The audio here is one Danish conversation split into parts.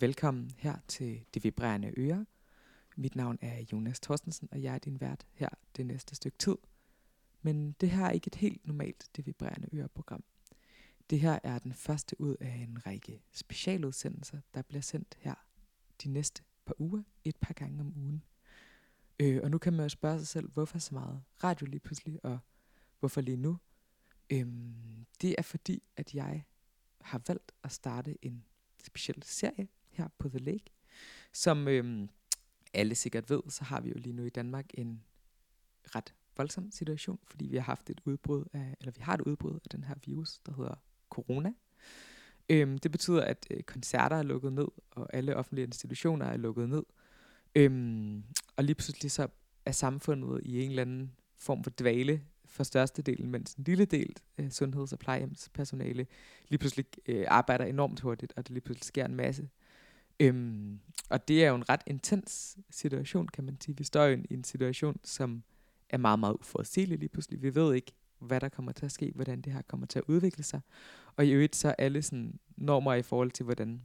Velkommen her til Det Vibrerende Øre. Mit navn er Jonas Thorstensen, og jeg er din vært her det næste stykke tid. Men det her er ikke et helt normalt Det Vibrerende Øre-program. Det her er den første ud af en række specialudsendelser, der bliver sendt her de næste par uger, et par gange om ugen. Øh, og nu kan man jo spørge sig selv, hvorfor så meget radio lige pludselig, og hvorfor lige nu? Øhm, det er fordi, at jeg har valgt at starte en speciel serie her på The Lake. Som øhm, alle sikkert ved, så har vi jo lige nu i Danmark en ret voldsom situation, fordi vi har haft et udbrud af, eller vi har et udbrud af den her virus, der hedder corona. Øhm, det betyder, at øh, koncerter er lukket ned, og alle offentlige institutioner er lukket ned. Øhm, og lige pludselig så er samfundet i en eller anden form for dvale for størstedelen, mens en lille del øh, sundheds- og plejehjemspersonale lige pludselig øh, arbejder enormt hurtigt, og det lige pludselig sker en masse. Øhm, og det er jo en ret intens situation, kan man sige. Vi står jo i en situation, som er meget, meget uforudsigelig lige pludselig. Vi ved ikke, hvad der kommer til at ske, hvordan det her kommer til at udvikle sig. Og i øvrigt så er alle sådan normer i forhold til, hvordan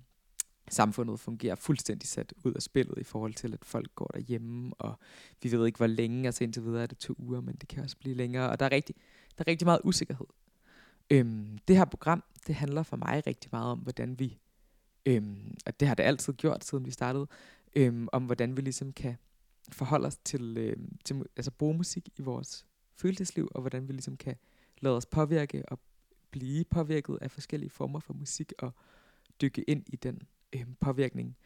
samfundet fungerer fuldstændig sat ud af spillet i forhold til, at folk går derhjemme, og vi ved ikke, hvor længe, altså indtil videre er det to uger, men det kan også blive længere, og der er rigtig, der er rigtig meget usikkerhed. Øhm, det her program, det handler for mig rigtig meget om, hvordan vi, øhm, og det har det altid gjort, siden vi startede, øhm, om hvordan vi ligesom kan forholde os til, øhm, til altså bruge musik i vores følelsesliv, og hvordan vi ligesom kan lade os påvirke og blive påvirket af forskellige former for musik, og dykke ind i den øhm, påvirkning.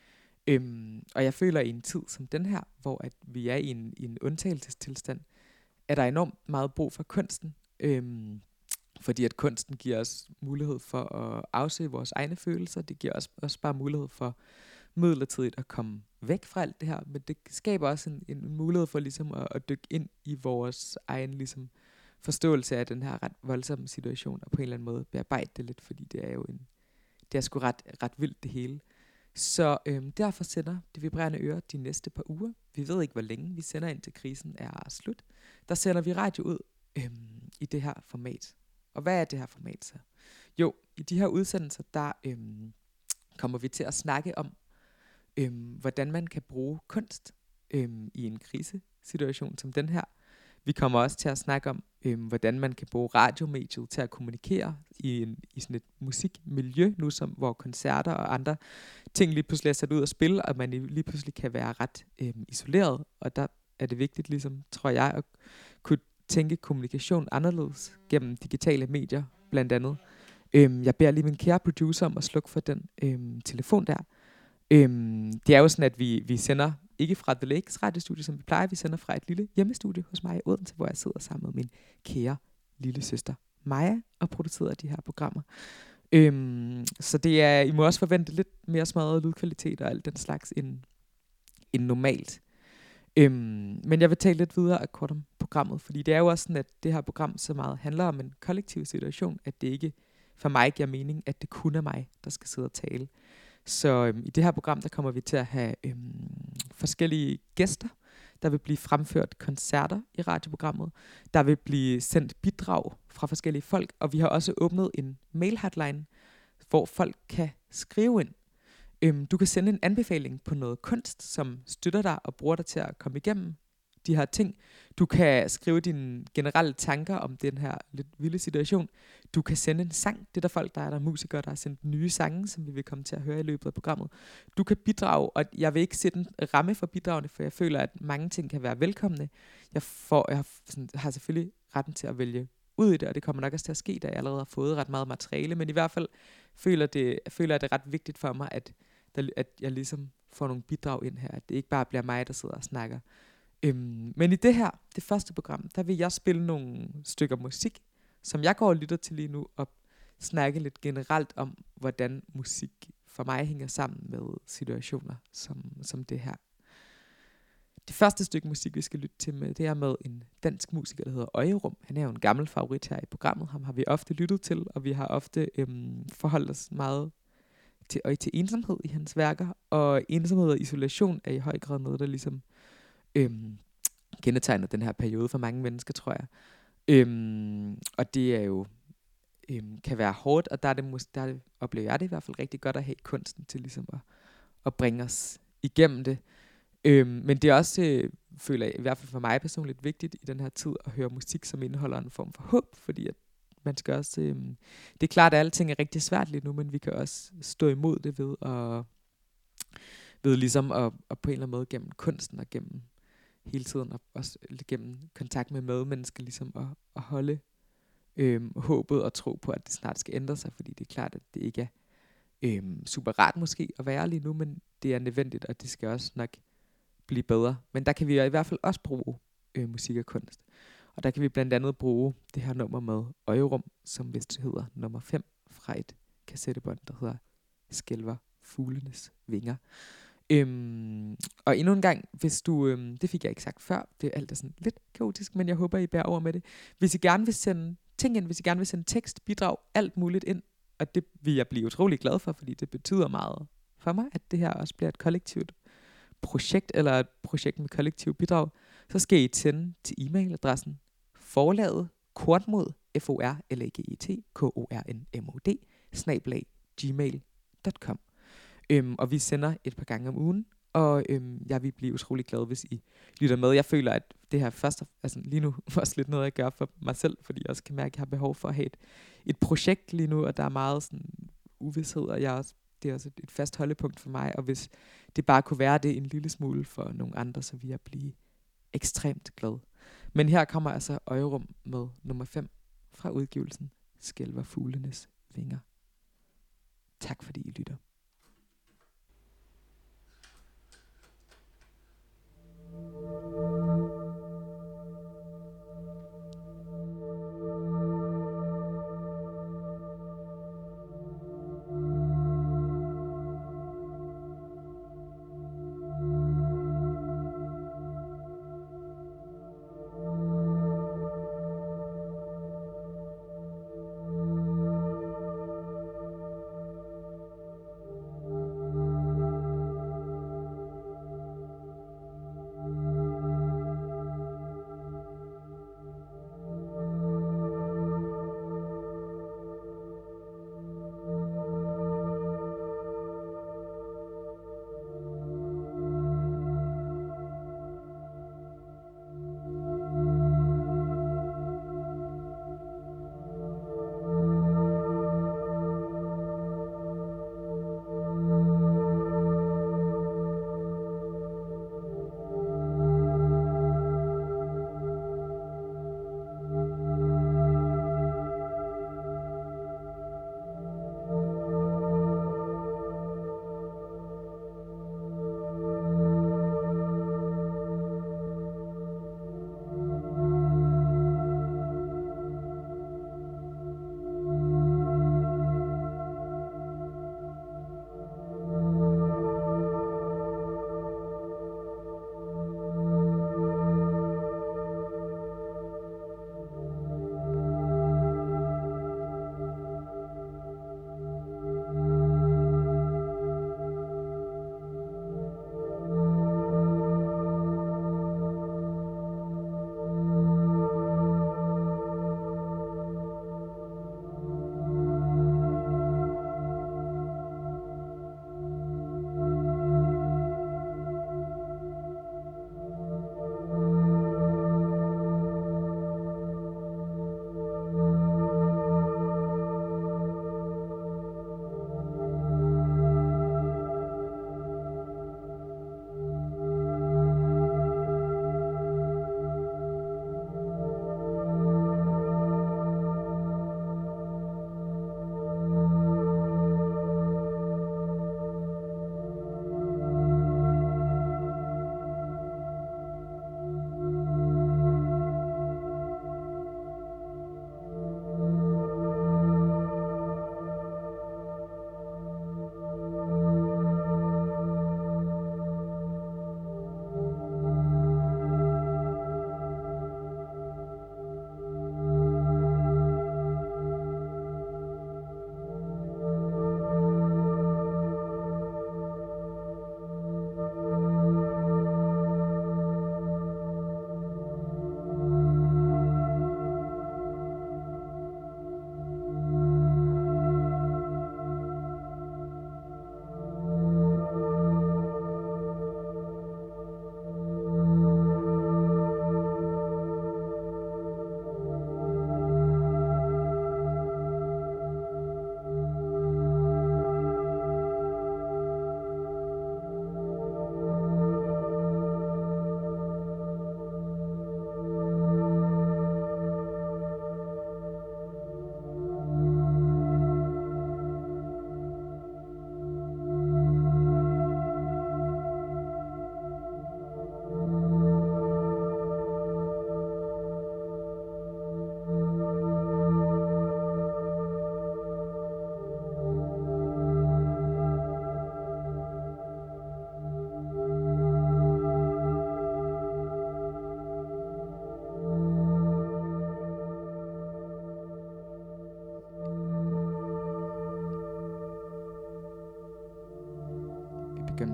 Øhm, og jeg føler i en tid som den her, hvor at vi er i en, i en undtagelsestilstand, er der enormt meget brug for kunsten. Øhm, fordi at kunsten giver os mulighed for at afse vores egne følelser. Det giver os også bare mulighed for midlertidigt at komme væk fra alt det her. Men det skaber også en, en mulighed for ligesom at, at dykke ind i vores egen ligesom, forståelse af den her ret voldsomme situation, og på en eller anden måde bearbejde det lidt, fordi det er jo en, det er sgu ret, ret vildt det hele. Så øhm, derfor sender det vibrerende øre de næste par uger. Vi ved ikke, hvor længe vi sender ind til krisen er slut. Der sender vi radio ud øhm, i det her format. Og hvad er det her format så? Jo, i de her udsendelser, der øhm, kommer vi til at snakke om, øhm, hvordan man kan bruge kunst øhm, i en krisesituation som den her. Vi kommer også til at snakke om, øhm, hvordan man kan bruge radiomediet til at kommunikere i, en, i sådan et musikmiljø nu, som, hvor koncerter og andre ting lige pludselig er sat ud at spille, og man lige pludselig kan være ret øhm, isoleret. Og der er det vigtigt, ligesom, tror jeg, at kunne tænke kommunikation anderledes gennem digitale medier, blandt andet. Øhm, jeg beder lige min kære producer om at slukke for den øhm, telefon der. Øhm, det er jo sådan, at vi, vi sender ikke fra The Lakes radiostudie, som vi plejer. Vi sender fra et lille hjemmestudie hos mig i Odense, hvor jeg sidder sammen med min kære lille søster Maja og producerer de her programmer. Øhm, så det er, I må også forvente lidt mere smadret lydkvalitet og alt den slags end, end normalt. Øhm, men jeg vil tale lidt videre af kort om programmet, fordi det er jo også sådan, at det her program så meget handler om en kollektiv situation, at det ikke for mig giver mening, at det kun er mig, der skal sidde og tale. Så øhm, i det her program, der kommer vi til at have øhm, forskellige gæster. Der vil blive fremført koncerter i radioprogrammet. Der vil blive sendt bidrag fra forskellige folk. Og vi har også åbnet en mail-hotline, hvor folk kan skrive ind. Øhm, du kan sende en anbefaling på noget kunst, som støtter dig og bruger dig til at komme igennem de her ting. Du kan skrive dine generelle tanker om den her lidt vilde situation. Du kan sende en sang. Det er der folk, der er der musikere, der har sendt nye sange, som vi vil komme til at høre i løbet af programmet. Du kan bidrage, og jeg vil ikke sætte en ramme for bidragene, for jeg føler, at mange ting kan være velkomne. Jeg, får, jeg har, sådan, har selvfølgelig retten til at vælge ud i det, og det kommer nok også til at ske, da jeg allerede har fået ret meget materiale, men i hvert fald føler, det, føler jeg det ret vigtigt for mig, at, der, at jeg ligesom får nogle bidrag ind her, at det ikke bare bliver mig, der sidder og snakker. Øhm, men i det her, det første program, der vil jeg spille nogle stykker musik, som jeg går og lytter til lige nu, og snakke lidt generelt om, hvordan musik for mig hænger sammen med situationer som, som det her. Det første stykke musik, vi skal lytte til med, det er med en dansk musiker, der hedder Øjerum. Han er jo en gammel favorit her i programmet. Ham har vi ofte lyttet til, og vi har ofte øhm, forholdt os meget til, og til ensomhed i hans værker. Og ensomhed og isolation er i høj grad noget, der ligesom øhm, kendetegner den her periode for mange mennesker, tror jeg. Øhm, og det er jo øhm, kan være hårdt, og der, er det, der oplever jeg det i hvert fald rigtig godt at have kunsten til ligesom at, at bringe os igennem det. Øhm, men det er også, øh, føler jeg, i hvert fald for mig personligt, vigtigt i den her tid at høre musik, som indeholder en form for håb, fordi at man skal også, øh, det er klart, at alting er rigtig svært lige nu, men vi kan også stå imod det ved at, ved ligesom at, at på en eller anden måde gennem kunsten og gennem hele tiden, og også gennem kontakt med medmennesker, ligesom at, at holde øh, håbet og tro på, at det snart skal ændre sig, fordi det er klart, at det ikke er øh, super rart måske at være lige nu, men det er nødvendigt, og det skal også nok blive bedre. Men der kan vi i hvert fald også bruge øh, musik og kunst. Og der kan vi blandt andet bruge det her nummer med Øjerum, som vist hedder nummer 5 fra et kassettebånd, der hedder Skælver Fuglenes Vinger. Øhm, og endnu en gang, hvis du, øhm, det fik jeg ikke sagt før, det er alt er sådan lidt kaotisk, men jeg håber, I bærer over med det. Hvis I gerne vil sende ting ind, hvis I gerne vil sende tekst, bidrag, alt muligt ind, og det vil jeg blive utrolig glad for, fordi det betyder meget for mig, at det her også bliver et kollektivt projekt, eller et projekt med kollektiv bidrag, så skal I tænde til e-mailadressen forlaget kortmod, f o r l a g e t k o r n m o d snablag gmail.com. Øhm, og vi sender et par gange om ugen, og øhm, jeg vil blive utrolig glad, hvis I lytter med. Jeg føler, at det her først, altså lige nu også lidt noget, jeg gør for mig selv, fordi jeg også kan mærke, at jeg har behov for at have et, et projekt lige nu, og der er meget sådan uvidshed, og jeg er også, det er også et, et fast holdepunkt for mig, og hvis det bare kunne være det en lille smule for nogle andre, så vil jeg blive ekstremt glad. Men her kommer altså Øjerum med nummer 5 fra udgivelsen Skælver fuglenes vinger. Tak fordi I lytter.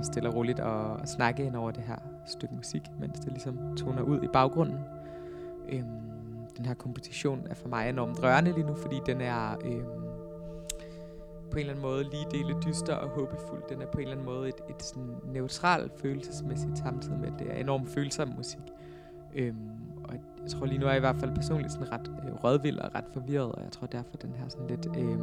Stille og roligt at, snakke ind over det her stykke musik, mens det ligesom toner ud i baggrunden. Øhm, den her komposition er for mig enormt rørende lige nu, fordi den er øhm, på en eller anden måde lige dele dyster og håbefuld. Den er på en eller anden måde et, et sådan neutral følelsesmæssigt samtidig med, at det er enormt følsom musik. Øhm, og jeg tror lige nu er jeg i hvert fald personligt sådan ret øh, rødvild og ret forvirret, og jeg tror derfor den her sådan lidt, øhm,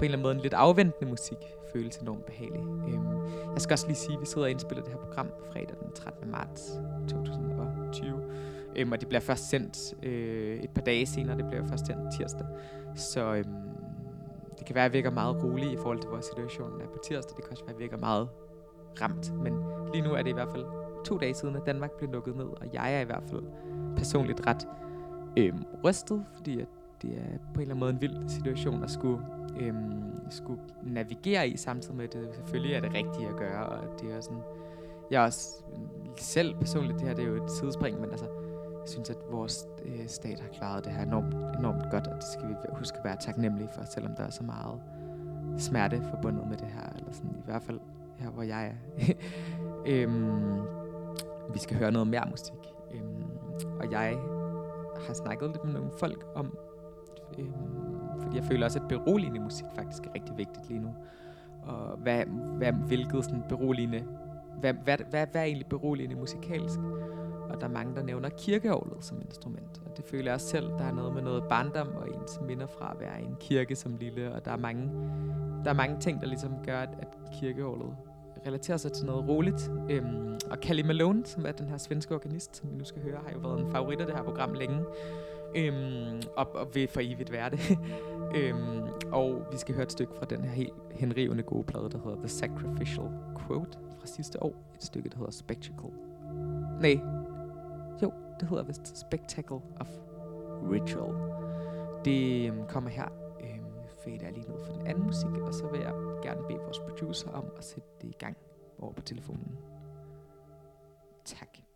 på en eller anden måde en lidt afventende musik føles enormt behagelig. Øhm, jeg skal også lige sige, at vi sidder og indspiller det her program fredag den 13. marts 2020. Øhm, og det bliver først sendt øh, et par dage senere. Det bliver først sendt tirsdag. Så øhm, det kan være, at jeg virker meget rolig i forhold til, hvor situationen er på tirsdag. Det kan også være, at jeg virker meget ramt. Men lige nu er det i hvert fald to dage siden, at Danmark blev lukket ned. Og jeg er i hvert fald personligt ret øhm, rystet, fordi at det er på en eller anden måde en vild situation at skulle, øhm, skulle navigere i, samtidig med, at det selvfølgelig er det rigtige at gøre. Og det er sådan, jeg er også selv personligt, det her det er jo et sidespring, men altså, jeg synes, at vores øh, stat har klaret det her enormt, enormt godt, og det skal vi huske at være taknemmelige for, selvom der er så meget smerte forbundet med det her, eller sådan i hvert fald her, hvor jeg er. øhm, vi skal høre noget mere musik, øhm, og jeg har snakket lidt med nogle folk om, øhm, fordi jeg føler også, at beroligende musik faktisk er rigtig vigtigt lige nu. Og hvad, hvad, hvilket sådan beroligende, hvad, hvad, hvad, hvad er egentlig beroligende musikalsk? Og der er mange, der nævner kirkeorlet som instrument. Og det føler jeg også selv. Der er noget med noget barndom og ens minder fra at være i en kirke som lille. Og der er mange, der er mange ting, der ligesom gør, at, at relaterer sig til noget roligt. Øhm, og Kalle Malone, som er den her svenske organist, som vi nu skal høre, har jo været en favorit af det her program længe. Øhm, og, og vil for evigt være det. øhm, og vi skal høre et stykke fra den her helt henrivende gode plade, der hedder The Sacrificial Quote fra sidste år. Et stykke, der hedder Spectacle. Nej, jo, det hedder vist Spectacle of Ritual. Det øhm, kommer her. Øhm, fader jeg lige ned for den anden musik, og så vil jeg gerne bede vores producer om at sætte det i gang over på telefonen. Tak.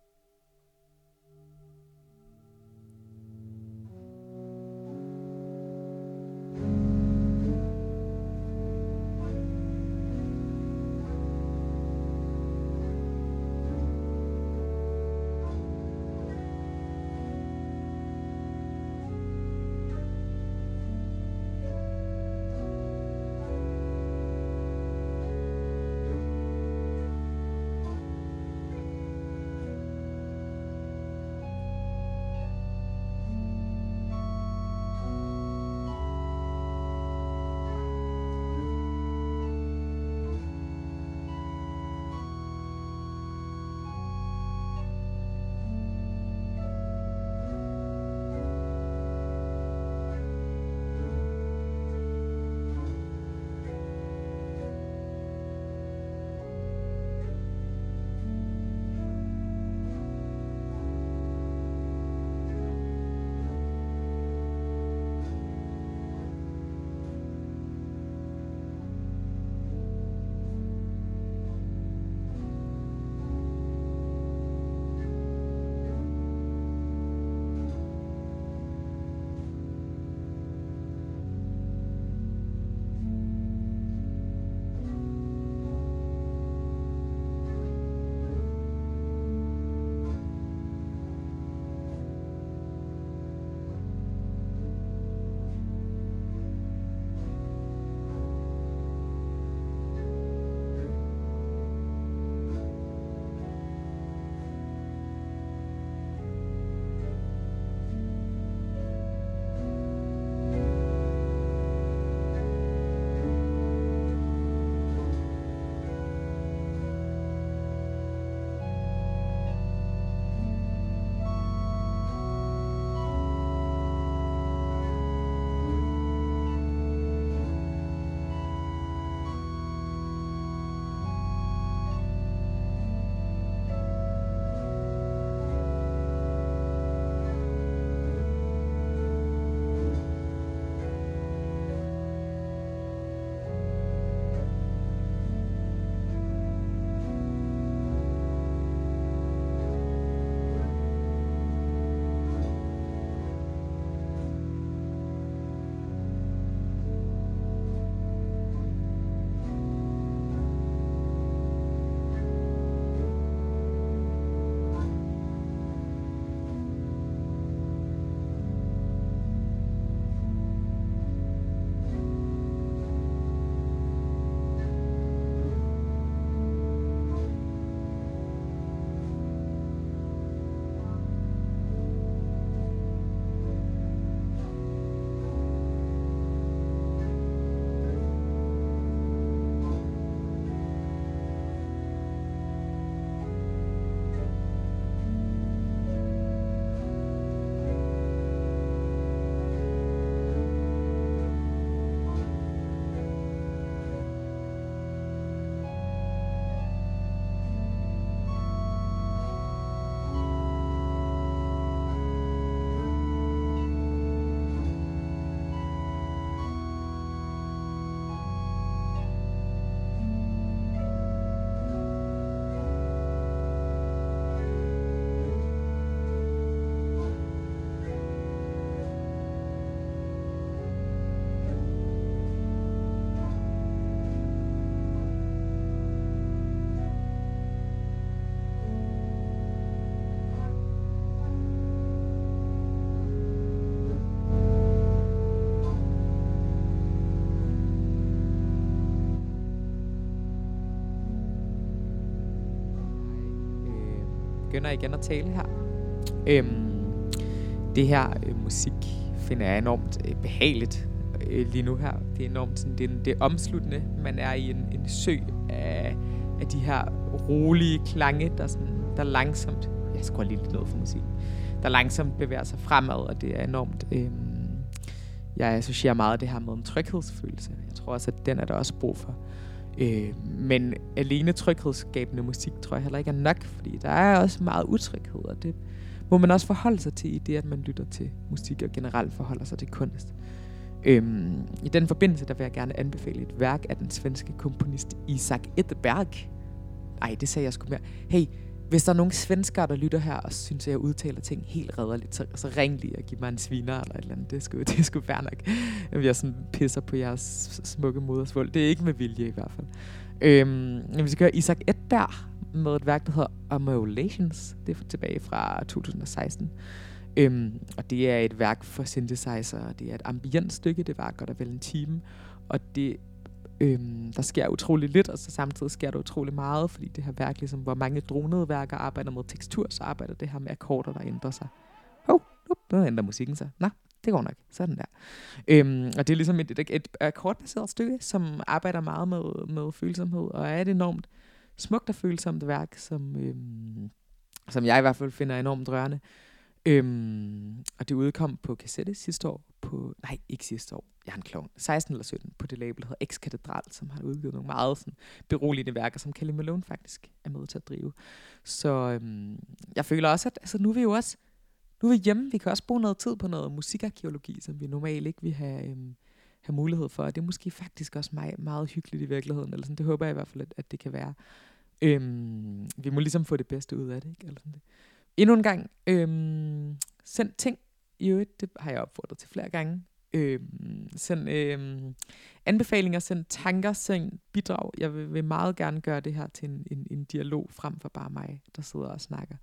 Begynder igen at tale her. Øhm, det her øh, musik finder jeg enormt øh, behageligt øh, lige nu her. Det er enormt sådan, det er, det er omsluttende. Man er i en, en sø af, af de her rolige klange, der, sådan, der langsomt, jeg skruer lige lidt ned for musik, der langsomt bevæger sig fremad, og det er enormt, øh, jeg associerer meget det her med en tryghedsfølelse. Jeg tror også, at den er der også brug for. Øh, men alene tryghedsskabende musik tror jeg heller ikke er nok, fordi der er også meget utryghed, og det må man også forholde sig til i det, at man lytter til musik og generelt forholder sig til kunst. Øhm, I den forbindelse, der vil jeg gerne anbefale et værk af den svenske komponist Isaac Edberg. Nej, det sagde jeg sgu mere. Hey, hvis der er nogen svenskere, der lytter her og synes, at jeg udtaler ting helt redderligt, så, så ring lige og giv mig en sviner eller et eller andet. Det skulle, det skulle være nok. Jeg sådan pisser på jeres smukke modersvold. Det er ikke med vilje i hvert fald. Øhm, vi skal høre Isaac Edberg med et værk, der hedder Amolations. Det er tilbage fra 2016. Øhm, og det er et værk for synthesizer. Det er et ambientstykke. Det var godt og vel en time. Og det Øhm, der sker utrolig lidt, og så samtidig sker der utrolig meget, fordi det her værk, ligesom, hvor mange dronede værker arbejder med tekstur, så arbejder det her med akkorder, der ændrer sig. Hov, oh, nu ændrer musikken sig. Nå, det går nok. Sådan der. Øhm, og det er ligesom et, et, et akkordbaseret stykke, som arbejder meget med, med følsomhed, og er et enormt smukt og følsomt værk, som, øhm, som jeg i hvert fald finder enormt rørende. Øhm, og det udkom på kassette sidste år, på, nej, ikke sidste år, jeg er en klovn, 16 eller 17, på det label, der hedder X-Katedral, som har udgivet nogle meget sådan, beroligende værker, som Kelly Malone faktisk er med til at drive. Så øhm, jeg føler også, at altså, nu er vi jo også, nu er vi hjemme, vi kan også bruge noget tid på noget musikarkeologi, som vi normalt ikke vil have, øhm, have mulighed for, og det er måske faktisk også meget, meget hyggeligt i virkeligheden, eller sådan, det håber jeg i hvert fald, at, at det kan være. Øhm, vi må ligesom få det bedste ud af det, ikke? Eller sådan det. Endnu en gang, øhm, send ting i øvrigt, det har jeg opfordret til flere gange. Øhm, send øhm, anbefalinger, send tanker, send bidrag. Jeg vil, vil meget gerne gøre det her til en, en, en dialog frem for bare mig, der sidder og snakker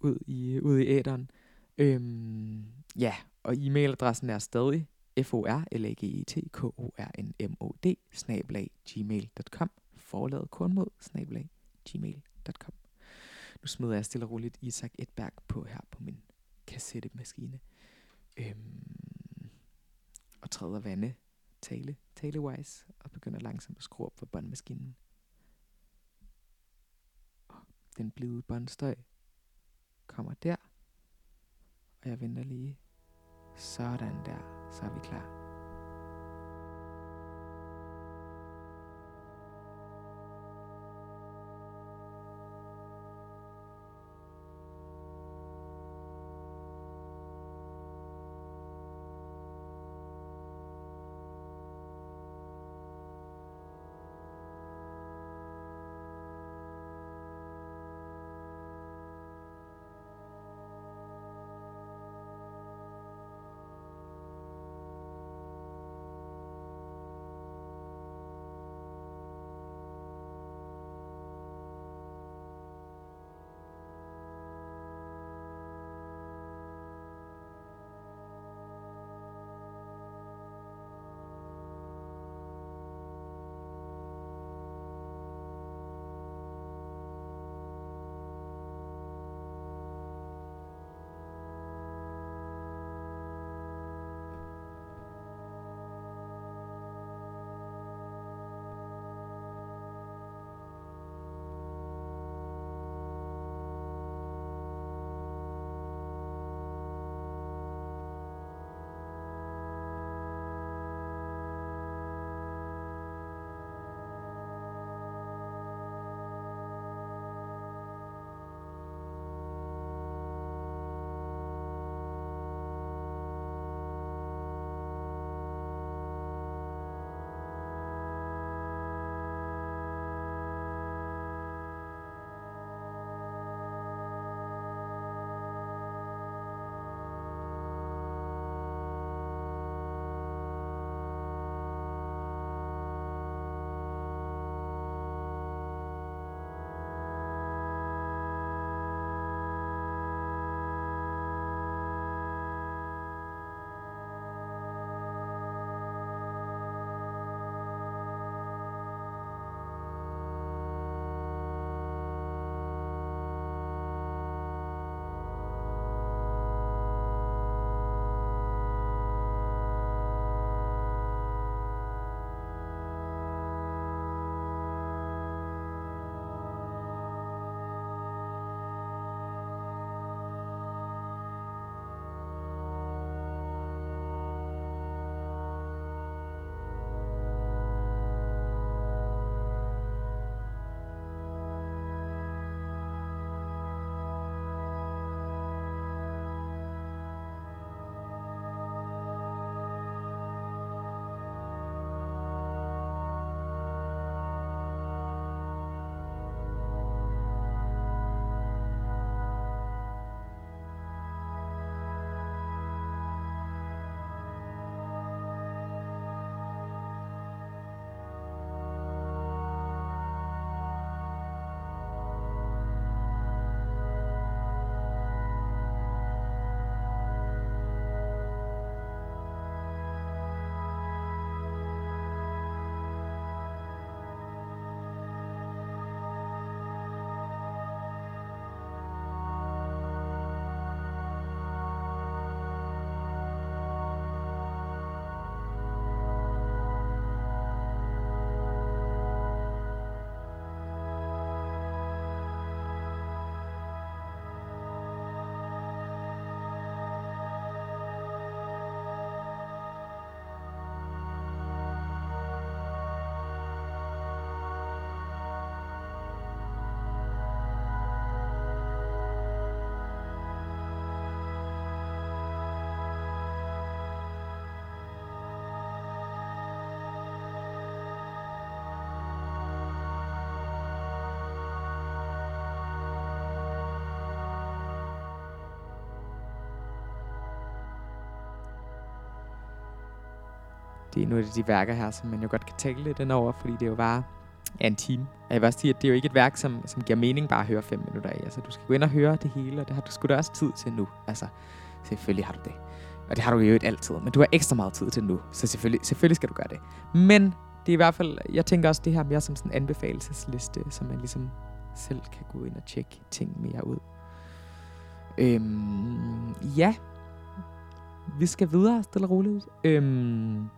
ud i, ud i æderen. Øhm, ja, og e-mailadressen er stadig f o r l a g e t k o r n m o d gmail.com forladet kornmod gmail.com nu smider jeg stille og roligt Isak Edberg på her på min kassettemaskine. Øhm, og træder vande tale, talewise, og begynder langsomt at skrue op for båndmaskinen. Den blide båndstøj kommer der, og jeg venter lige. Sådan der, så er vi klar. Det er nogle af de værker her, som man jo godt kan tale lidt ind over, fordi det er jo bare er en time. Og jeg vil også sige, at det er jo ikke et værk, som, som giver mening bare at høre fem minutter af. Altså, du skal gå ind og høre det hele, og det har du sgu da også tid til nu. Altså, selvfølgelig har du det. Og det har du jo ikke altid, men du har ekstra meget tid til nu, så selvfølgelig, selvfølgelig skal du gøre det. Men det er i hvert fald, jeg tænker også det her mere som sådan en anbefalesesliste, så man ligesom selv kan gå ind og tjekke ting mere ud. Øhm, ja, vi skal videre stille og roligt. Øhm,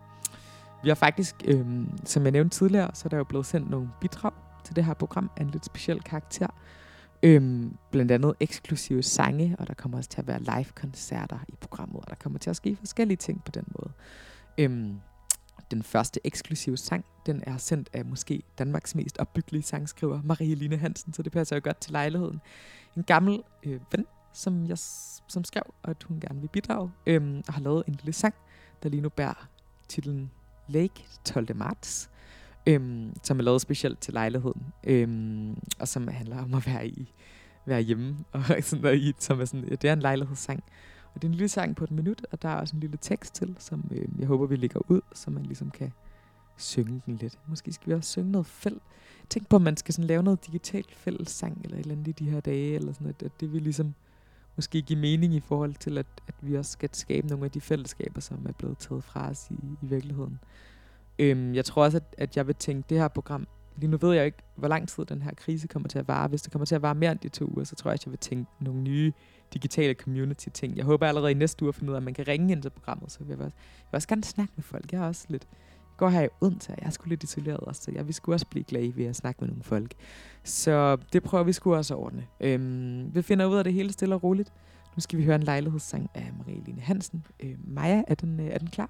vi har faktisk, øh, som jeg nævnte tidligere, så er der jo blevet sendt nogle bidrag til det her program af en lidt speciel karakter. Øhm, blandt andet eksklusive sange, og der kommer også til at være live-koncerter i programmet, og der kommer til at ske forskellige ting på den måde. Øhm, den første eksklusive sang, den er sendt af måske Danmarks mest opbyggelige sangskriver, Marie Line Hansen, så det passer jo godt til lejligheden. En gammel øh, ven, som jeg som skrev, at hun gerne vil bidrage, øhm, og har lavet en lille sang, der lige nu bærer titlen Lake 12. marts, øhm, som er lavet specielt til lejligheden, øhm, og som handler om at være i være hjemme, og sådan noget i, som er sådan, ja, det er en lejlighedssang. Og det er en lille sang på et minut, og der er også en lille tekst til, som øh, jeg håber, vi lægger ud, så man ligesom kan synge den lidt. Måske skal vi også synge noget fælles. Tænk på, om man skal sådan lave noget digitalt fællessang, eller et eller andet i de her dage, eller sådan noget, at det vil ligesom måske give mening i forhold til, at, at vi også skal skabe nogle af de fællesskaber, som er blevet taget fra os i, i virkeligheden. Øhm, jeg tror også, at, at jeg vil tænke det her program, lige nu ved jeg ikke, hvor lang tid den her krise kommer til at vare. Hvis det kommer til at vare mere end de to uger, så tror jeg, at jeg vil tænke nogle nye digitale community-ting. Jeg håber allerede i næste uge at finde ud af, at man kan ringe ind til programmet, så jeg også, jeg vil også gerne snakke med folk. Jeg er også lidt, går her i Odense, og jeg er sgu lidt isoleret også, så jeg vi skulle også blive glad ved at snakke med nogle folk. Så det prøver vi sgu også at ordne. Øhm, vi finder ud af det hele stille og roligt. Nu skal vi høre en lejlighedssang af Marie-Line Hansen. Øh, Maja, er den, øh, er den klar?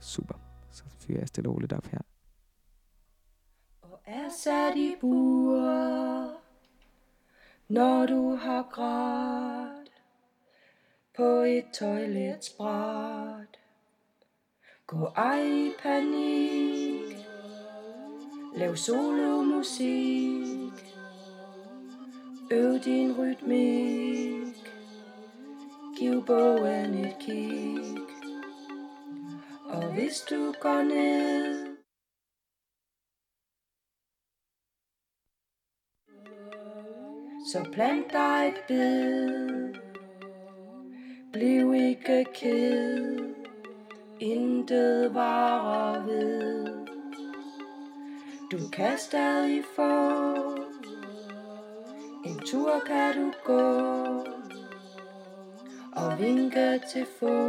Super. Så fyrer jeg stille og roligt op her. Og er sat i bur, når du har grædt på et toiletspræt. Gå ej i panik, lav solo musik, øv din rytmik, giv bogen et kig. Og hvis du går ned. Så plant dig et bed. Bliv ikke ked. Intet varer ved Du kan stadig få En tur kan du gå Og vinke til få.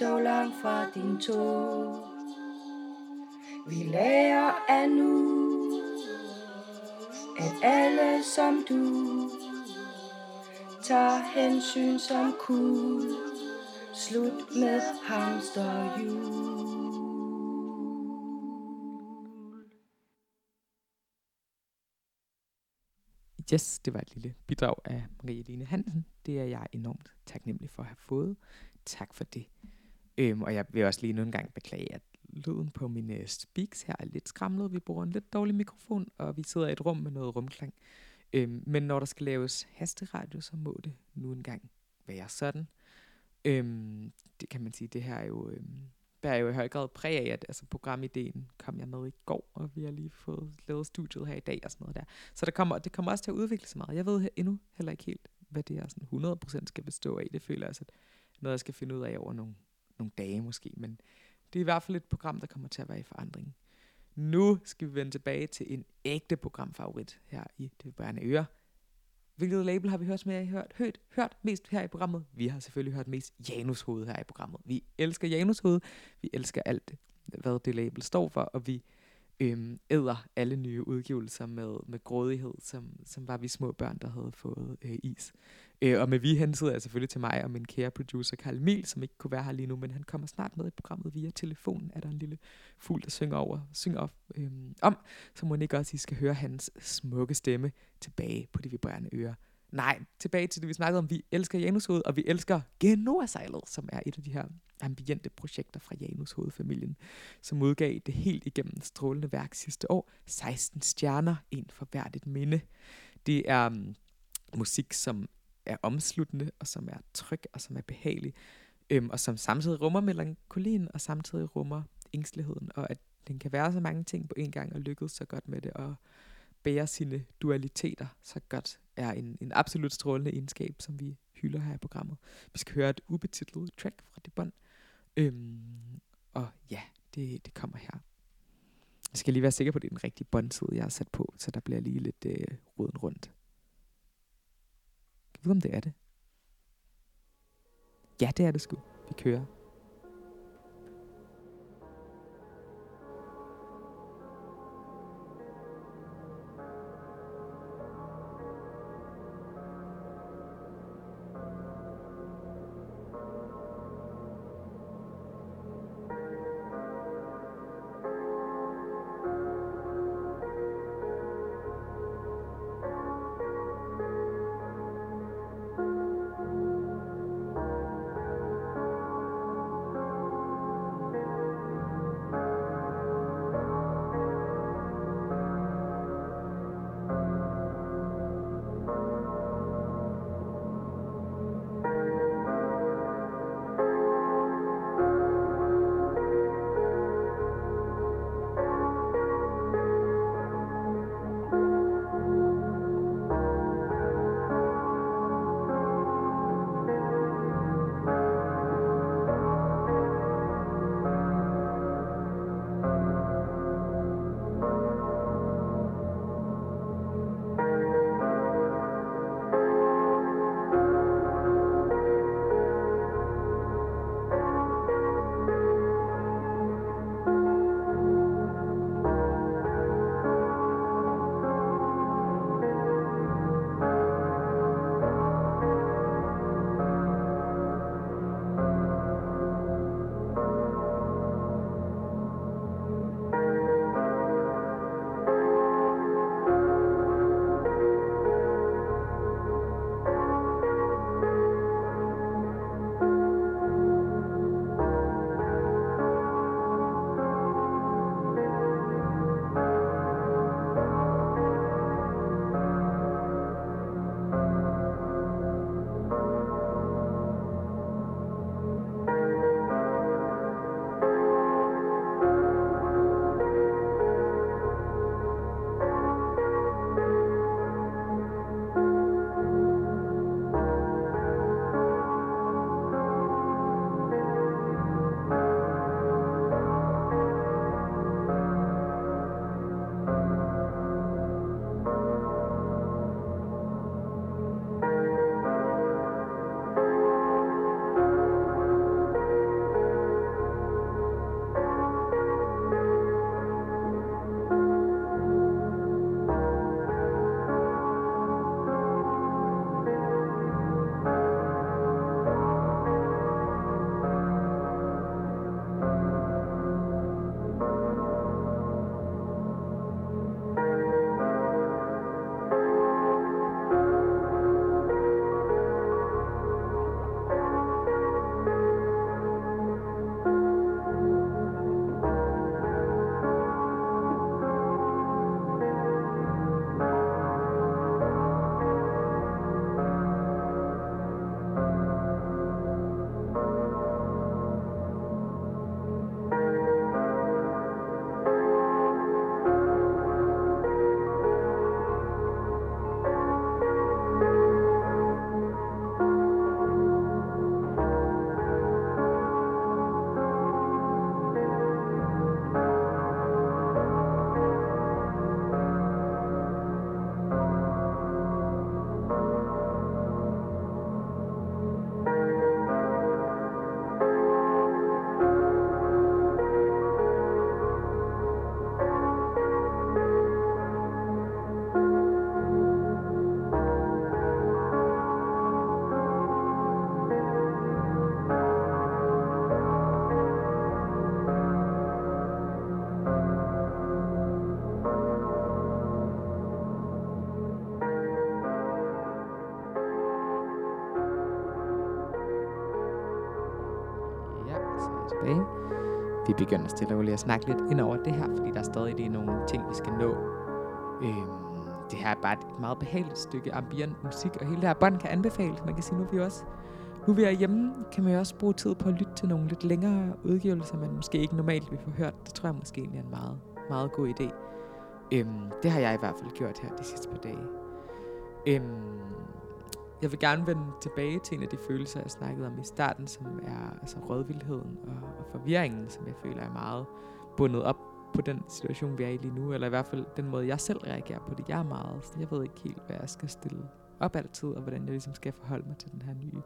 Dog langt fra din tog. Vi lærer af nu at alle som du tager hensyn som kunne. Slut med hamsterhjul. Yes, det var et lille bidrag af Marie Line Hansen. Det er jeg enormt taknemmelig for at have fået. Tak for det. Øhm, og jeg vil også lige nu en gang beklage, at lyden på mine øh, speaks her er lidt skramlet. Vi bruger en lidt dårlig mikrofon, og vi sidder i et rum med noget rumklang. Øhm, men når der skal laves hasteradio, så må det nu engang være sådan. Øhm, det kan man sige, det her er jo, øhm, bærer jo i høj grad præg af, at altså, programideen kom jeg med i går, og vi har lige fået lavet studiet her i dag og sådan noget der. Så der kommer, det kommer også til at udvikle sig meget. Jeg ved endnu heller ikke helt, hvad det her sådan 100% skal bestå af. Det føler jeg altså, noget jeg skal finde ud af over nogle, nogle dage måske, men det er i hvert fald et program, der kommer til at være i forandring. Nu skal vi vende tilbage til en ægte programfavorit her i Det Bærende Øre. Hvilket label har vi hørt, med, hørt, hørt, hørt mest her i programmet? Vi har selvfølgelig hørt mest Janus Hoved her i programmet. Vi elsker Janus Hoved. Vi elsker alt, hvad det label står for, og vi øhm, æder alle nye udgivelser med, med grådighed, som, som var vi små børn, der havde fået øh, is. Øh, og med vi hensyder jeg selvfølgelig til mig og min kære producer Karl Mil, som ikke kunne være her lige nu, men han kommer snart med i programmet via telefonen. Er der en lille fugl, der synger, over, synger øh, om, så må ikke også, I skal høre hans smukke stemme tilbage på de vibrerende ører. Nej, tilbage til det, vi snakkede om. Vi elsker Janushoved, og vi elsker Genoa-sejlet, som er et af de her ambiente projekter fra Janus hovedfamilien, som udgav det helt igennem strålende værk sidste år. 16 stjerner, en for hvert et minde. Det er um, musik, som er omsluttende, og som er tryg, og som er behagelig. Øhm, og som samtidig rummer melankolien, og samtidig rummer ængsteligheden, og at den kan være så mange ting på en gang, og lykkes så godt med det, og bære sine dualiteter så godt, er en, en absolut strålende egenskab, som vi hylder her i programmet. Vi skal høre et ubetitlet track fra det bånd. Øhm, og ja, det, det kommer her. Jeg skal lige være sikker på, at det er den rigtige båndtid, jeg har sat på, så der bliver lige lidt øh, roden rundt. Jeg ved, om det er det? Ja, det er det sgu. Vi kører. Begynde begynder stille og roligt at snakke lidt ind over det her, fordi der er stadig lige nogle ting, vi skal nå. Øhm, det her er bare et meget behageligt stykke ambient musik, og hele det her bånd kan anbefales. Man kan sige, nu er vi også Nu vi er hjemme, kan man jo også bruge tid på at lytte til nogle lidt længere udgivelser, man måske ikke normalt vil få hørt. Det tror jeg måske egentlig er en meget, meget god idé. Øhm, det har jeg i hvert fald gjort her de sidste par dage. Øhm, jeg vil gerne vende tilbage til en af de følelser, jeg snakkede om i starten, som er altså rådvildheden og, og forvirringen, som jeg føler er meget bundet op på den situation, vi er i lige nu, eller i hvert fald den måde, jeg selv reagerer på det. Jeg er meget, så jeg ved ikke helt, hvad jeg skal stille op altid, og hvordan jeg ligesom skal forholde mig til den her nye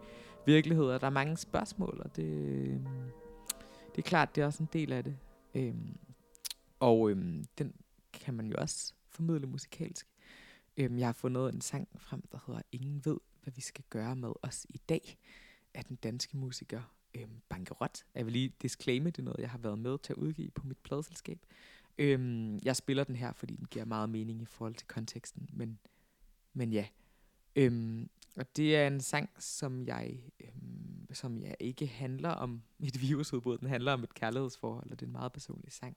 virkelighed. Og der er mange spørgsmål, og det, øhm, det er klart, det er også en del af det. Øhm, og øhm, den kan man jo også formidle musikalsk. Øhm, jeg har fundet en sang frem, der hedder Ingen ved, hvad vi skal gøre med os i dag, af den danske musiker øhm, Bankerot. Jeg vil lige disclaime, det er noget, jeg har været med til at udgive på mit pladselskab. Øhm, jeg spiller den her, fordi den giver meget mening i forhold til konteksten, men, men ja. Øhm, og det er en sang, som jeg, øhm, som jeg ikke handler om et virusudbrud. Den handler om et kærlighedsforhold, og det er en meget personlig sang.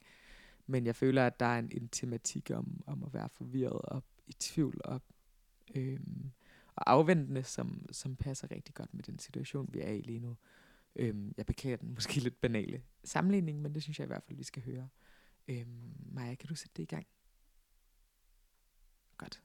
Men jeg føler, at der er en, en tematik om, om at være forvirret og i tvivl og, øhm, og afventende, som, som passer rigtig godt med den situation, vi er i lige nu. Øhm, jeg beklager den måske lidt banale sammenligning, men det synes jeg i hvert fald, vi skal høre. Øhm, Maja, kan du sætte det i gang? Godt.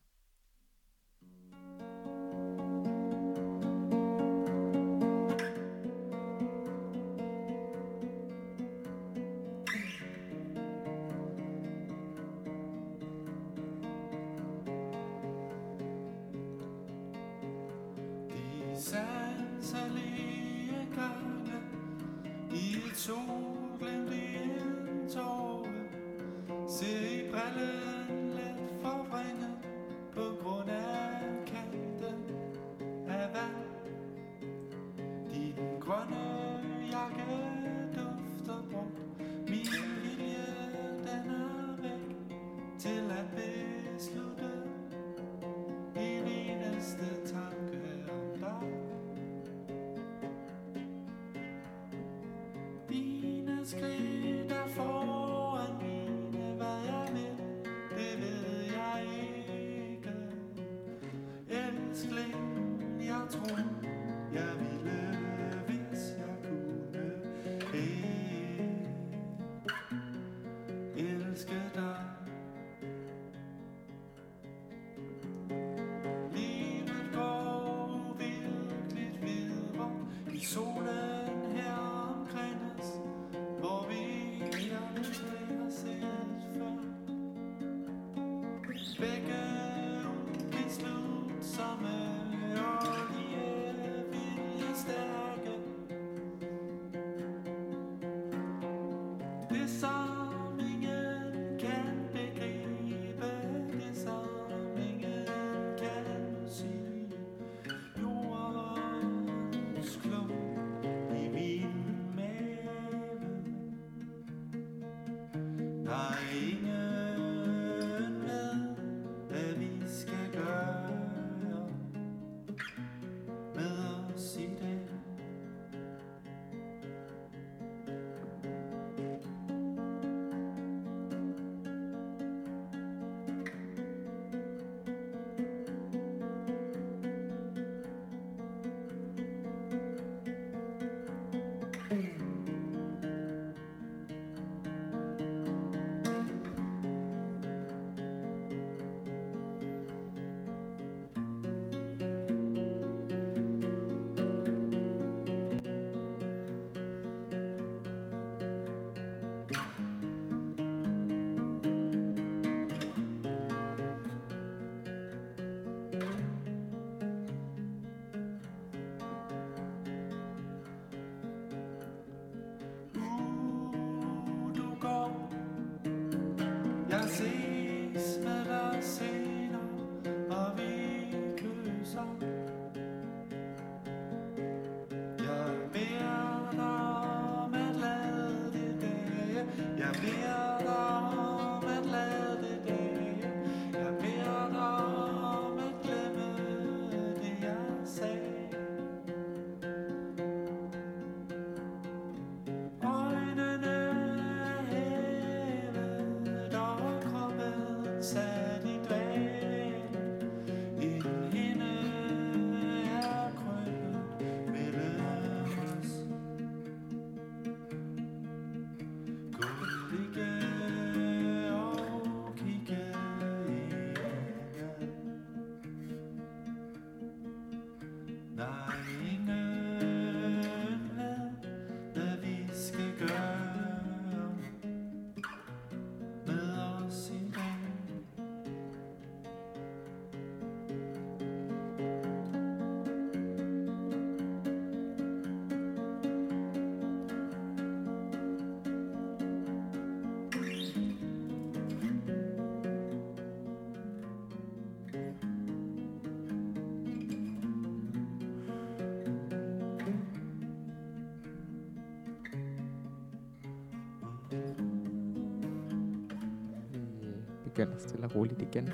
Begynder stille og roligt igen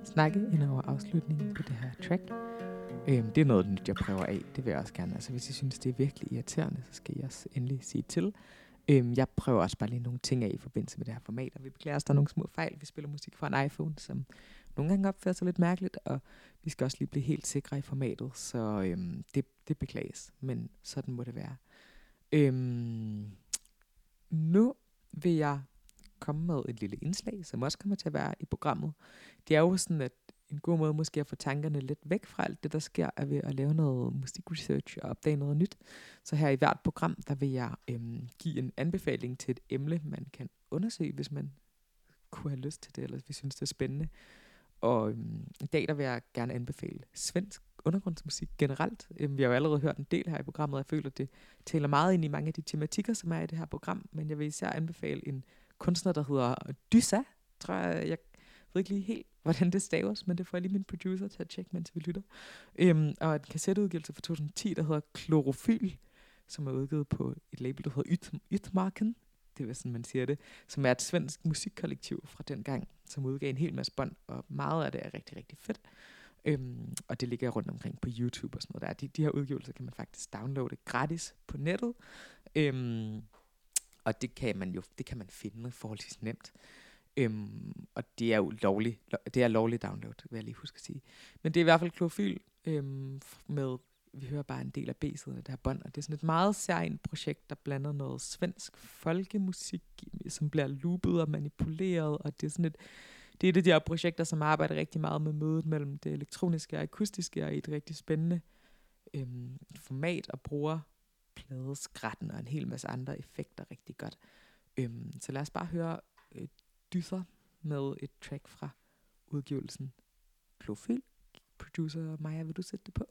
at snakke ind over afslutningen på det her track. Øhm, det er noget nyt, jeg prøver af. Det vil jeg også gerne. Altså, hvis I synes, det er virkelig irriterende, så skal I også endelig sige til. Øhm, jeg prøver også bare lige nogle ting af i forbindelse med det her format, og vi beklager os, der er nogle små fejl. Vi spiller musik fra en iPhone, som nogle gange opfører sig lidt mærkeligt, og vi skal også lige blive helt sikre i formatet, så øhm, det, det beklages, men sådan må det være. Øhm, nu vil jeg komme med et lille indslag, som også kommer til at være i programmet. Det er jo sådan, at en god måde måske at få tankerne lidt væk fra alt det, der sker, er ved at lave noget musikresearch og opdage noget nyt. Så her i hvert program, der vil jeg øhm, give en anbefaling til et emne, man kan undersøge, hvis man kunne have lyst til det, eller hvis vi synes, det er spændende. Og øhm, i dag der vil jeg gerne anbefale svensk undergrundsmusik generelt. Øhm, vi har jo allerede hørt en del her i programmet, og jeg føler, at det taler meget ind i mange af de tematikker, som er i det her program. Men jeg vil især anbefale en kunstner, der hedder Dysa, tror jeg. Jeg ved ikke lige helt, hvordan det staves, men det får jeg lige min producer til at tjekke, mens vi lytter. Øhm, og en kassetteudgivelse fra 2010, der hedder Klorofyl, som er udgivet på et label, der hedder Yt- Ytmarken. Det er sådan, man siger det. Som er et svensk musikkollektiv fra den gang, som udgav en hel masse bånd, og meget af det er rigtig, rigtig fedt. Øhm, og det ligger rundt omkring på YouTube og sådan noget der. De, de her udgivelser kan man faktisk downloade gratis på nettet. Øhm, og det kan man jo det kan man finde forholdsvis nemt. Øhm, og det er jo lovligt, det er lovligt download, vil jeg lige huske at sige. Men det er i hvert fald klorofyl øhm, med, vi hører bare en del af B-siden af det her bånd, og det er sådan et meget særligt projekt, der blander noget svensk folkemusik, som bliver loopet og manipuleret, og det er sådan et, det er et af de her projekter, som arbejder rigtig meget med mødet mellem det elektroniske og akustiske, og i et rigtig spændende øhm, format, og bruger pladeskrætten og en hel masse andre effekter rigtig godt. Øhm, så lad os bare høre øh, Dyser med et track fra udgivelsen Klofyl. Producer Maja, vil du sætte det på?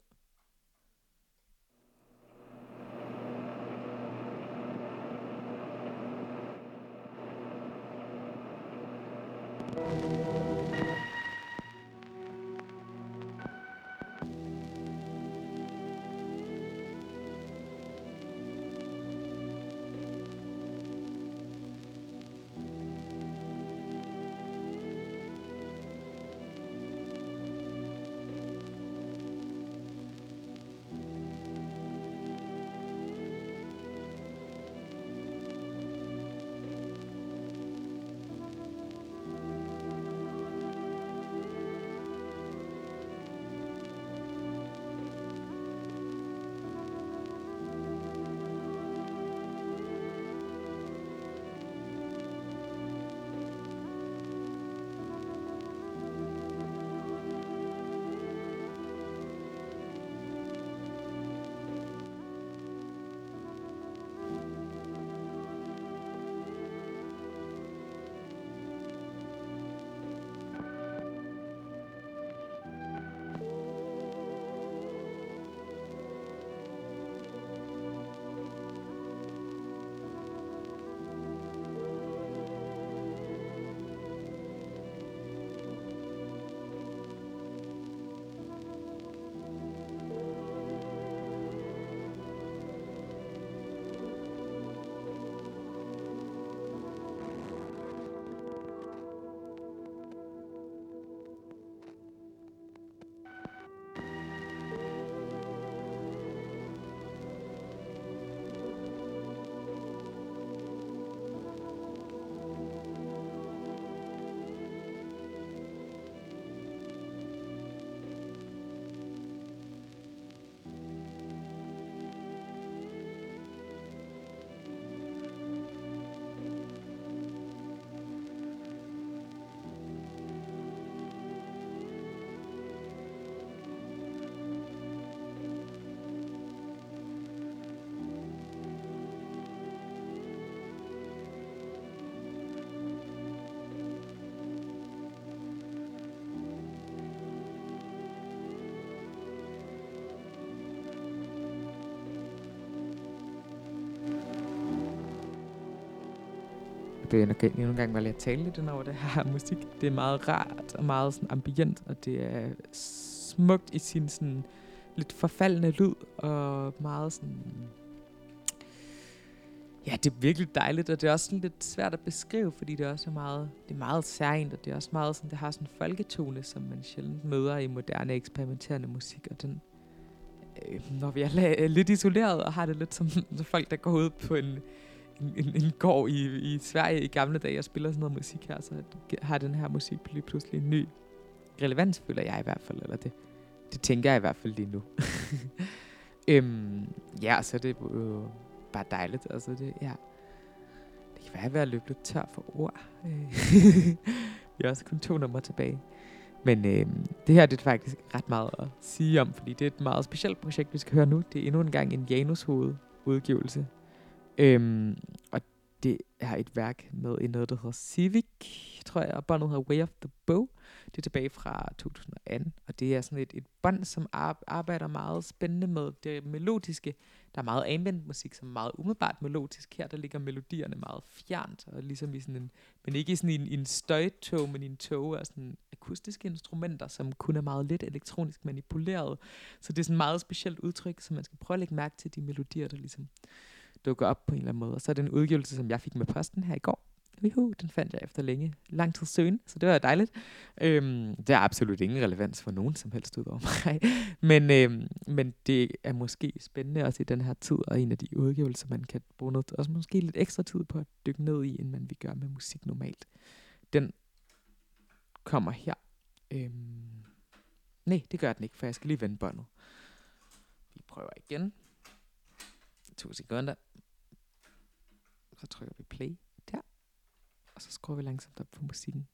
Jeg nok endnu en gang med at tale lidt over det her musik. Det er meget rart og meget sådan ambient, og det er smukt i sin sådan lidt forfaldende lyd, og meget sådan Ja, det er virkelig dejligt, og det er også sådan lidt svært at beskrive, fordi det også er meget, det er meget særligt, og det er også meget sådan, det har sådan en folketone, som man sjældent møder i moderne eksperimenterende musik, og den, øh, når vi er lidt isoleret og har det lidt som, som folk, der går ud på en, en, en, gård i, i Sverige i gamle dage og spiller sådan noget musik her, så har den her musik lige pludselig en ny relevans, føler jeg i hvert fald, eller det, det tænker jeg i hvert fald lige nu. øhm, ja, så det er øh, bare dejligt. Altså det, ja. det kan være, at jeg er løbet lidt tør for ord. Vi har også kun to numre tilbage. Men øh, det her det er faktisk ret meget at sige om, fordi det er et meget specielt projekt, vi skal høre nu. Det er endnu en gang en Janus hoved udgivelse. Øhm, og det er et værk med i noget, der hedder Civic, tror jeg, og båndet hedder Way of the Bow. Det er tilbage fra 2018, og det er sådan et, et bånd, som arbejder meget spændende med det melodiske. Der er meget ambient musik, som er meget umiddelbart melodisk. Her der ligger melodierne meget fjernt, og ligesom i sådan en, men ikke i sådan en, en støjtog, men i en tog af sådan akustiske instrumenter, som kun er meget lidt elektronisk manipuleret. Så det er sådan et meget specielt udtryk, som man skal prøve at lægge mærke til de melodier, der ligesom dukker op på en eller anden måde. Og så er det en udgivelse, som jeg fik med posten her i går. Juhu, den fandt jeg efter længe. Lang tid søgen, så det var dejligt. Øhm, det er absolut ingen relevans for nogen som helst ud over mig. men, øhm, men det er måske spændende også i den her tid, og en af de udgivelser, man kan bruge noget, også måske lidt ekstra tid på at dykke ned i, end man vil gøre med musik normalt. Den kommer her. Øhm, nej, det gør den ikke, for jeg skal lige vende båndet. Vi prøver igen. To sekunder. Så trykker vi play der. Og så skruer vi langsomt op på musikken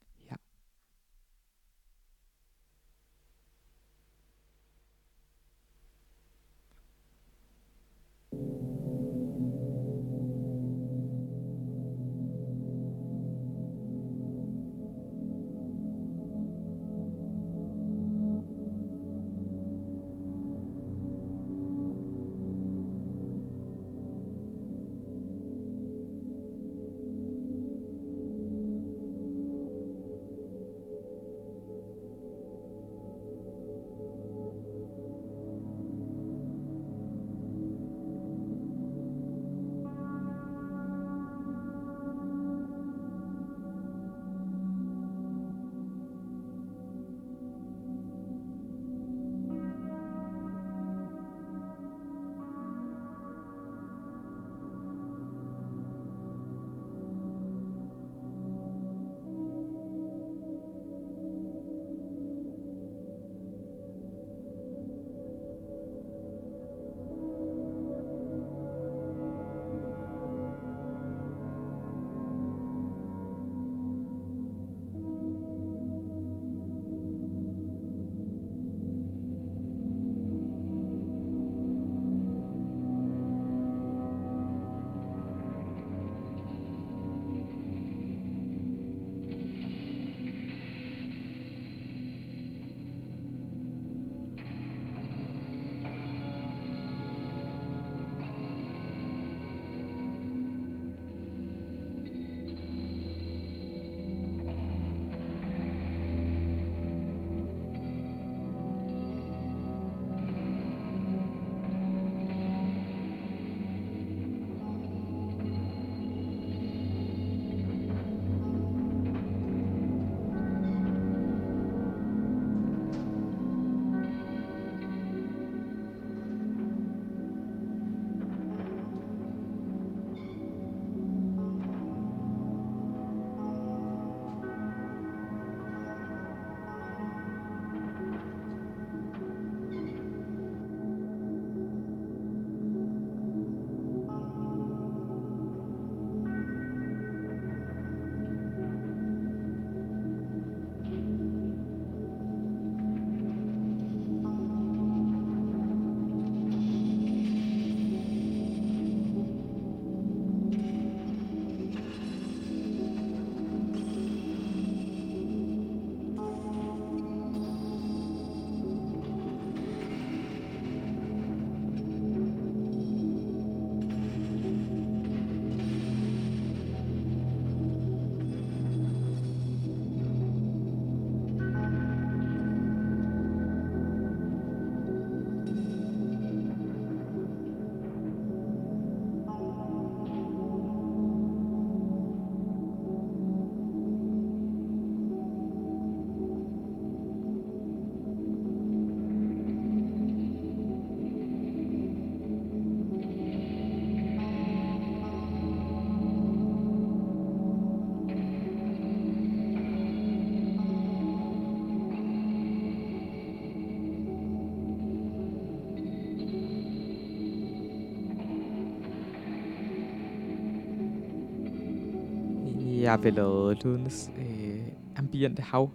jeg vil lade lydens øh, ambiente hav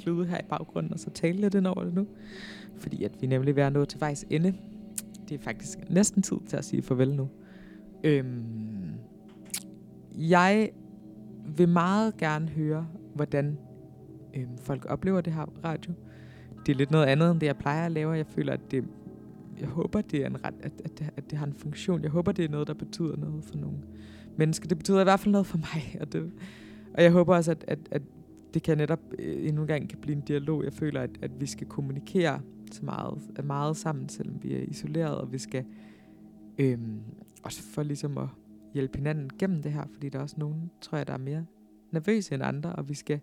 klude her i baggrunden, og så tale lidt ind over det nu. Fordi at vi nemlig er nået at til vejs ende. Det er faktisk næsten tid til at sige farvel nu. Øhm, jeg vil meget gerne høre, hvordan øhm, folk oplever det her radio. Det er lidt noget andet, end det jeg plejer at lave. Jeg føler, at det, jeg håber, det er en ret, at, at, det, at det har en funktion. Jeg håber, det er noget, der betyder noget for nogen menneske. Det betyder i hvert fald noget for mig. Og, det, og jeg håber også, at, at, at det kan netop øh, endnu en gang kan blive en dialog. Jeg føler, at, at vi skal kommunikere så meget, meget sammen, selvom vi er isoleret, og vi skal øhm, også for ligesom at hjælpe hinanden gennem det her, fordi der er også nogen, tror jeg, der er mere nervøse end andre, og vi skal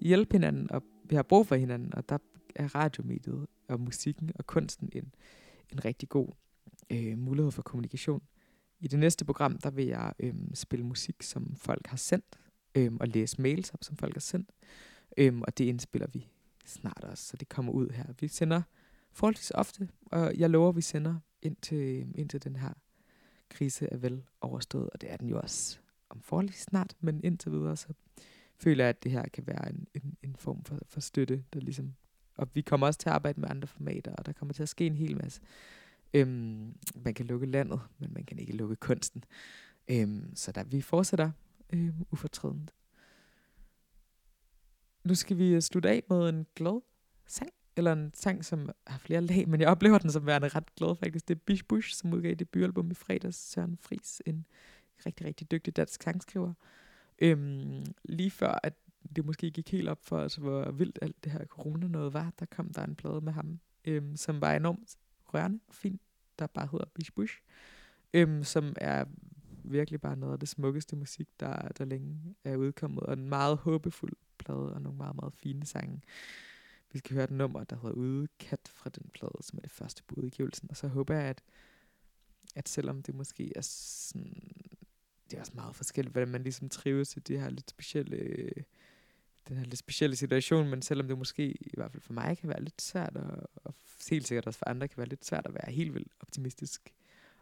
hjælpe hinanden, og vi har brug for hinanden, og der er radiomediet og musikken og kunsten en, en rigtig god øh, mulighed for kommunikation. I det næste program, der vil jeg øh, spille musik, som folk har sendt, øh, og læse mails op, som folk har sendt, øh, og det indspiller vi snart også, så det kommer ud her. Vi sender forholdsvis ofte, og jeg lover, at vi sender indtil, øhm, indtil den her krise er vel overstået, og det er den jo også om forholdsvis snart, men indtil videre, så føler jeg, at det her kan være en, en, en form for, for støtte, der ligesom, og vi kommer også til at arbejde med andre formater, og der kommer til at ske en hel masse. Øhm, man kan lukke landet, men man kan ikke lukke kunsten. Øhm, så der vi fortsætter øhm, ufortrødent. Nu skal vi øh, slutte af med en glad sang, eller en sang, som har flere lag, men jeg oplever den som værende ret glad faktisk. Det er Bish Bush, som udgav debutalbum i fredags. Søren Fris, en rigtig, rigtig dygtig dansk sangskriver. Øhm, lige før, at det måske gik helt op for os, hvor vildt alt det her corona noget var, der kom der en plade med ham, øhm, som var enormt rørende film, fin, der bare hedder Bish Bush, øhm, som er virkelig bare noget af det smukkeste musik, der, der længe er udkommet, og en meget håbefuld plade, og nogle meget, meget fine sange. Vi skal høre et nummer, der hedder Ude Kat fra den plade, som er det første på udgivelsen, og så håber jeg, at, at selvom det måske er sådan, det er også meget forskelligt, hvordan man ligesom trives i det her lidt specielle, den her lidt specielle situation, men selvom det måske, i hvert fald for mig, kan være lidt svært, og, og helt sikkert også for andre, kan være lidt svært at være helt vildt optimistisk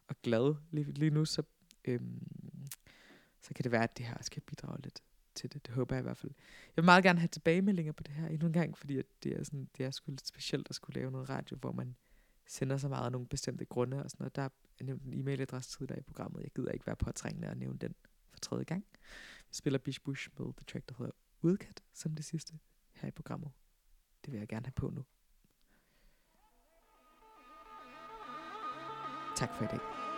og glad lige, lige nu, så, øhm, så kan det være, at det her også kan bidrage lidt til det. Det håber jeg i hvert fald. Jeg vil meget gerne have tilbagemeldinger på det her endnu en gang, fordi at det er, sådan, det er sgu lidt specielt at skulle lave noget radio, hvor man sender så meget af nogle bestemte grunde og sådan noget. Der er nævnt en e-mailadresse tidligere i programmet. Jeg gider ikke være påtrængende og nævne den for tredje gang. Vi spiller Bish Bush med The Track, der hedder Udkat, som det sidste her i programmet. Det vil jeg gerne have på nu. Tak for i dag.